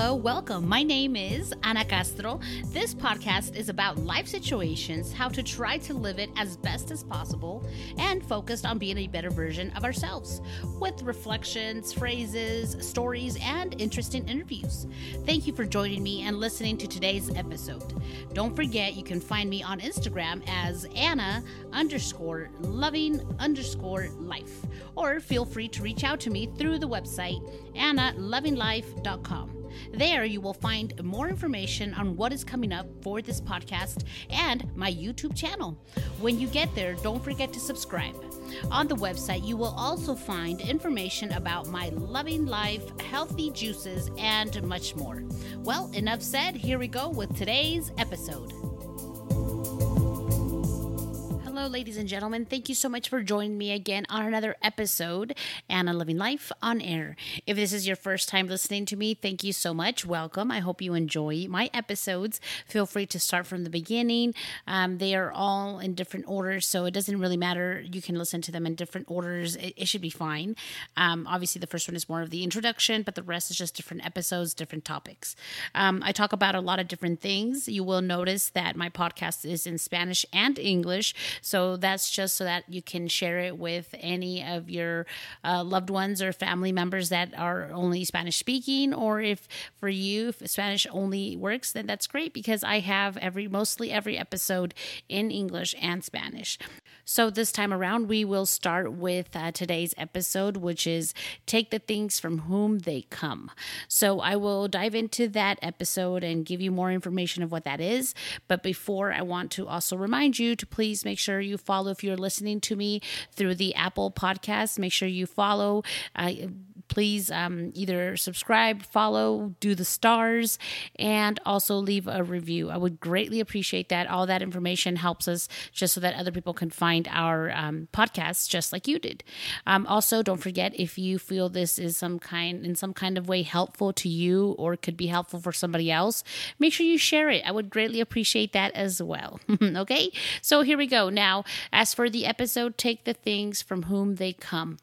Hello, welcome. My name is Ana Castro. This podcast is about life situations, how to try to live it as best as possible, and focused on being a better version of ourselves with reflections, phrases, stories, and interesting interviews. Thank you for joining me and listening to today's episode. Don't forget you can find me on Instagram as Ana underscore loving underscore life, or feel free to reach out to me through the website analovinglife.com. There, you will find more information on what is coming up for this podcast and my YouTube channel. When you get there, don't forget to subscribe. On the website, you will also find information about my loving life, healthy juices, and much more. Well, enough said. Here we go with today's episode. Hello, ladies and gentlemen. Thank you so much for joining me again on another episode, Ana Loving Life on Air. If this is your first time listening to me, thank you so much. Welcome. I hope you enjoy my episodes. Feel free to start from the beginning. Um, they are all in different orders, so it doesn't really matter. You can listen to them in different orders. It, it should be fine. Um, obviously, the first one is more of the introduction, but the rest is just different episodes, different topics. Um, I talk about a lot of different things. You will notice that my podcast is in Spanish and English. So that's just so that you can share it with any of your uh, loved ones or family members that are only Spanish speaking. Or if for you, if Spanish only works, then that's great because I have every mostly every episode in English and Spanish. So, this time around, we will start with uh, today's episode, which is Take the Things from Whom They Come. So, I will dive into that episode and give you more information of what that is. But before, I want to also remind you to please make sure you follow if you're listening to me through the Apple podcast. Make sure you follow. Uh, please um, either subscribe, follow, do the stars, and also leave a review. I would greatly appreciate that. All that information helps us just so that other people can find our um, just like you did. Um, also, don't forget if you feel this is some kind in some kind of way helpful to you or could be helpful for somebody else, make sure you share it. I would greatly appreciate that as well. okay, so here we go. Now, as for the episode, take the things from whom they come.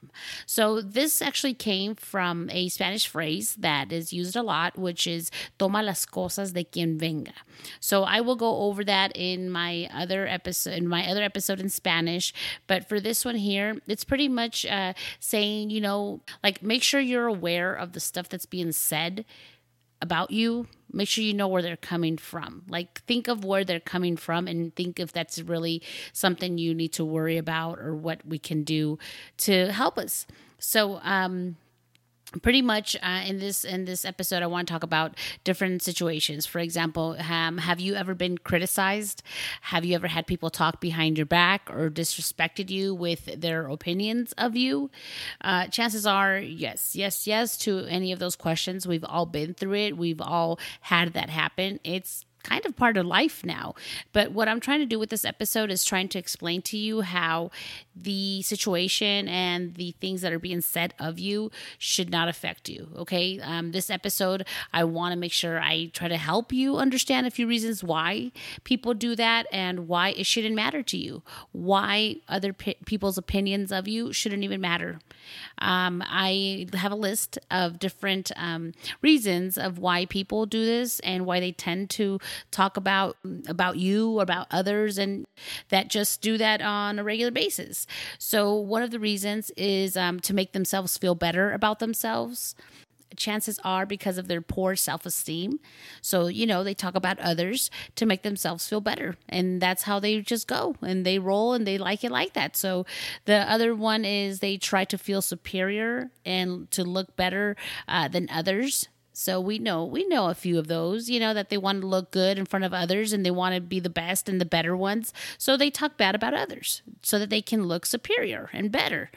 So this actually came from a Spanish phrase that is used a lot, which is toma las cosas de quien venga. So I will go over that in my other episode, in my other episode in Spanish. But for this one here, it's pretty much uh, saying, you know, like make sure you're aware of the stuff that's being said about you make sure you know where they're coming from like think of where they're coming from and think if that's really something you need to worry about or what we can do to help us so um pretty much uh, in this in this episode i want to talk about different situations. For example um, have you ever been criticized? Have you ever had people talk behind your back or disrespected you with their opinions of you? Uh, chances are yes yes yes to any of those questions. We've all been through it. We've all had that happen. It's kind of part of life now. But what I'm trying to do with this episode is trying to explain to you how the situation and the things that are being said of you should not affect you. Okay. Um, this episode, I want to make sure I try to help you understand a few reasons why people do that and why it shouldn't matter to you, why other pe- people's opinions of you shouldn't even matter. Um, I have a list of different um, reasons of why people do this and why they tend to talk about about you, about others, and that just do that on a regular basis. So one of the reasons is um, to make themselves feel better about themselves chances are because of their poor self esteem. So, you know, they talk about others to make themselves feel better. And that's how they just go and they roll and they like it like that. So, the other one is they try to feel superior and to look better uh, than others. So we know we know a few of those, you know, that they want to look good in front of others and they want to be the best and the better ones. So they talk bad about others so that they can look superior and better.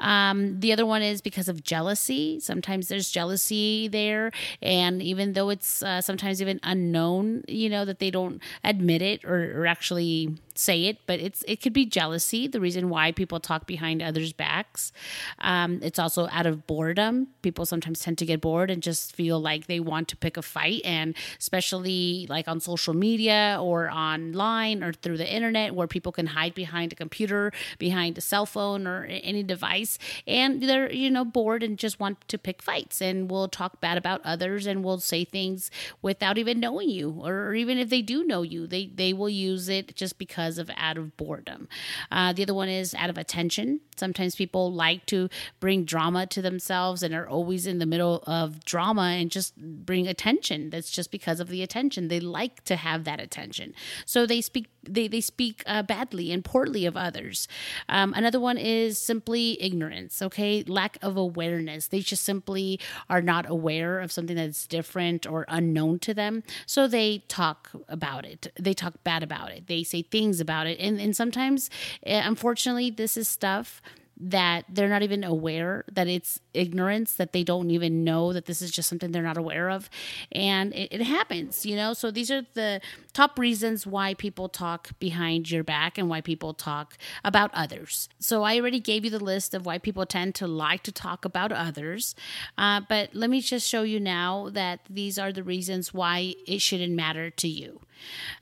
Um, the other one is because of jealousy. Sometimes there's jealousy there, and even though it's uh, sometimes even unknown, you know, that they don't admit it or, or actually say it, but it's it could be jealousy. The reason why people talk behind others' backs. Um, it's also out of boredom. People sometimes tend to get bored and just feel like they want to pick a fight, and especially like on social media or online or through the internet, where people can hide behind a computer, behind a cell phone or any device, and they're you know bored and just want to pick fights, and will talk bad about others, and will say things without even knowing you, or even if they do know you, they they will use it just because of out of boredom. Uh, the other one is out of attention. Sometimes people like to bring drama to themselves and are always in the middle of drama and just bring attention. That's just because of the attention. They like to have that attention. So they speak they, they speak uh, badly and poorly of others. Um, another one is simply ignorance, okay? Lack of awareness. They just simply are not aware of something that's different or unknown to them. So they talk about it. They talk bad about it. They say things about it. And, and sometimes, eh, unfortunately, this is stuff that they're not even aware that it's ignorance that they don't even know that this is just something they're not aware of. And it, it, happens you know? So these are the top reasons why people talk behind your back and why people talk about others. So i already gave you the list of why people tend to like to talk about others. Uh, but let me just show you now that these are the reasons why it shouldn't matter to you.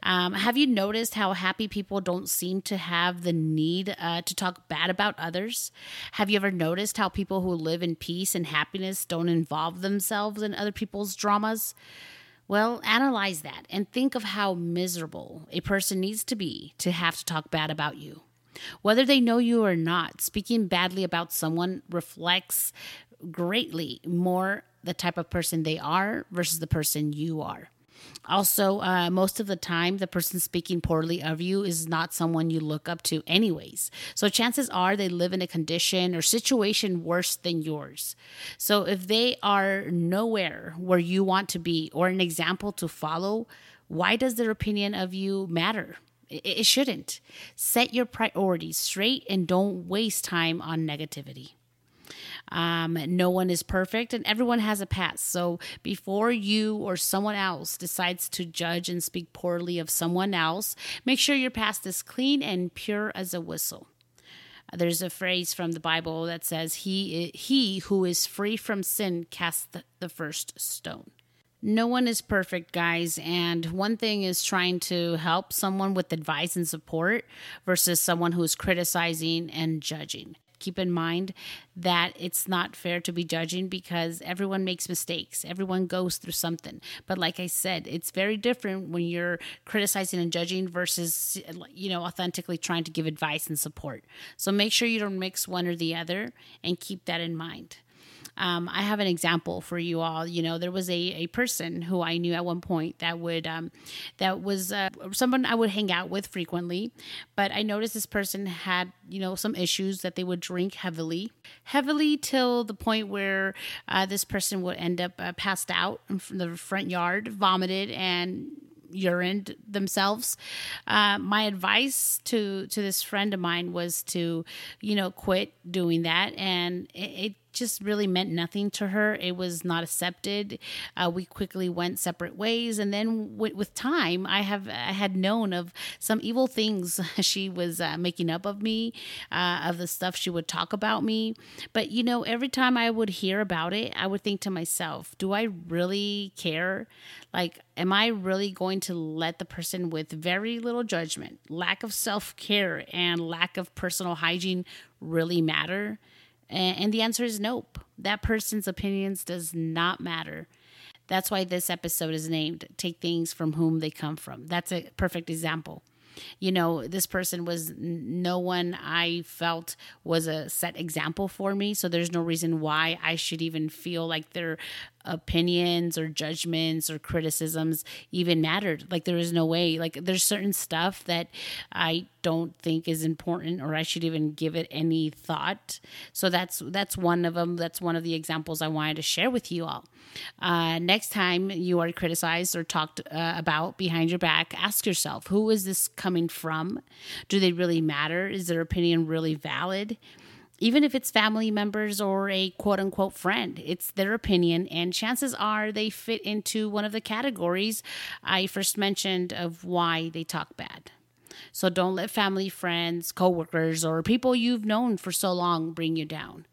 Um, have you noticed how happy people don't seem to have the need uh, to talk bad about others? Have you ever noticed how people who live in peace and happiness don't involve themselves in other people's dramas? Well, analyze that and think of how miserable a person needs to be to have to talk bad about you. Whether they know you or not, speaking badly about someone reflects greatly more the type of person they are versus the person you are. Also, uh, most of the time, the person speaking poorly of you is not someone you look up to, anyways. So, chances are they live in a condition or situation worse than yours. So, if they are nowhere where you want to be or an example to follow, why does their opinion of you matter? It shouldn't. Set your priorities straight and don't waste time on negativity. Um, no one is perfect and everyone has a past. So before you or someone else decides to judge and speak poorly of someone else, make sure your past is clean and pure as a whistle. There's a phrase from the Bible that says, "He he who is free from sin cast the, the first stone." No one is perfect, guys. And one thing is trying to help someone with advice and support versus someone who's criticizing and judging keep in mind that it's not fair to be judging because everyone makes mistakes. Everyone goes through something. But like I said, it's very different when you're criticizing and judging versus, you know, authentically trying to give advice and support. So make sure you don't mix one or the other and keep that in mind. Um, I have an example for you all. You know, there was a, a person who I knew at one point that would um, that was uh, someone I would hang out with frequently, but I noticed this person had you know some issues that they would drink heavily, heavily till the point where uh, this person would end up uh, passed out in the front yard, vomited, and urined themselves. Uh, my advice to to this friend of mine was to, you know, quit doing that, and it, it just really meant nothing to her. It was not accepted. Uh, we quickly went separate ways, and then w- with time, I have I had known of some evil things she was uh, making up of me, uh, of the stuff she would talk about me. But you know, every time I would hear about it, I would think to myself, "Do I really care? Like, am I really going to let the person with very little judgment, lack of self care, and lack of personal hygiene really matter?" And the answer is nope. That person's opinions does not matter. That's why this episode is named Take Things from Whom They Come From. That's a perfect example you know, this person was no one I felt was a set example for me. So there's no reason why I should even feel like their opinions or judgments or criticisms even mattered. Like there is no way. Like there's certain stuff that I don't think is important or I should even give it any thought. So that's that's one of them. That's one of the examples I wanted to share with you all. Uh, next time you are criticized or talked uh, about behind your back, ask yourself who is this coming from? Do they really matter? Is their opinion really valid? Even if it's family members or a quote unquote friend, it's their opinion, and chances are they fit into one of the categories I first mentioned of why they talk bad. So don't let family, friends, coworkers, or people you've known for so long bring you down.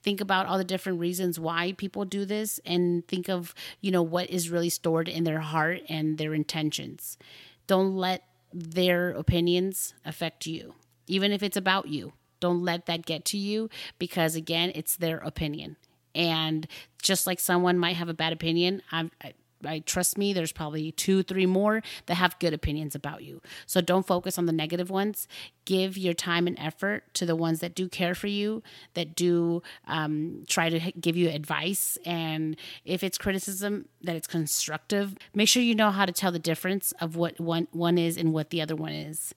Think about all the different reasons why people do this and think of, you know, what is really stored in their heart and their intentions. Don't let their opinions affect you, even if it's about you. Don't let that get to you because, again, it's their opinion. And just like someone might have a bad opinion, I'm, I, I trust me, there's probably two, three more that have good opinions about you. So don't focus on the negative ones. Give your time and effort to the ones that do care for you, that do um, try to give you advice. And if it's criticism, that it's constructive. Make sure you know how to tell the difference of what one one is and what the other one is.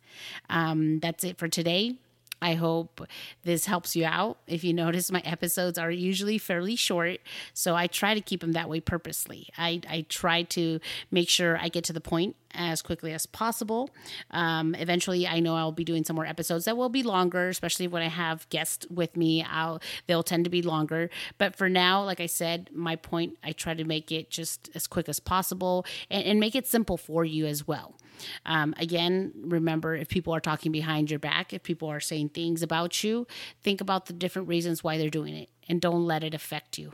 Um, that's it for today. I hope this helps you out. If you notice, my episodes are usually fairly short, so I try to keep them that way purposely. I, I try to make sure I get to the point as quickly as possible. Um, eventually, I know I'll be doing some more episodes that will be longer, especially when I have guests with me. I'll they'll tend to be longer. But for now, like I said, my point I try to make it just as quick as possible and, and make it simple for you as well. Um, again, remember if people are talking behind your back, if people are saying things about you, think about the different reasons why they're doing it and don't let it affect you.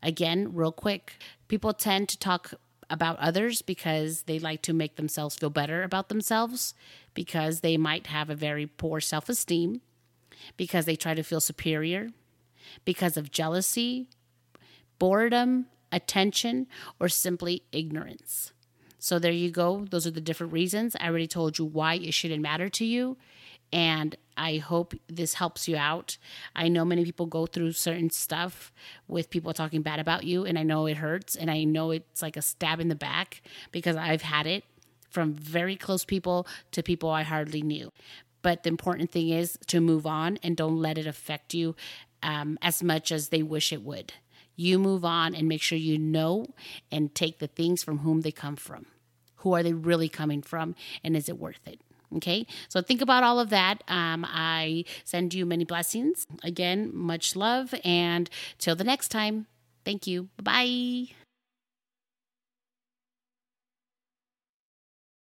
Again, real quick, people tend to talk about others because they like to make themselves feel better about themselves, because they might have a very poor self esteem, because they try to feel superior, because of jealousy, boredom, attention, or simply ignorance. So there you go. Those are the different reasons. I already told you why it shouldn't matter to you. And I hope this helps you out. I know many people go through certain stuff with people talking bad about you, and I know it hurts, and I know it's like a stab in the back because I've had it from very close people to people I hardly knew. But the important thing is to move on and don't let it affect you um, as much as they wish it would. You move on and make sure you know and take the things from whom they come from. Who are they really coming from? And is it worth it? Okay, so think about all of that. Um, I send you many blessings. Again, much love. And till the next time, thank you. Bye.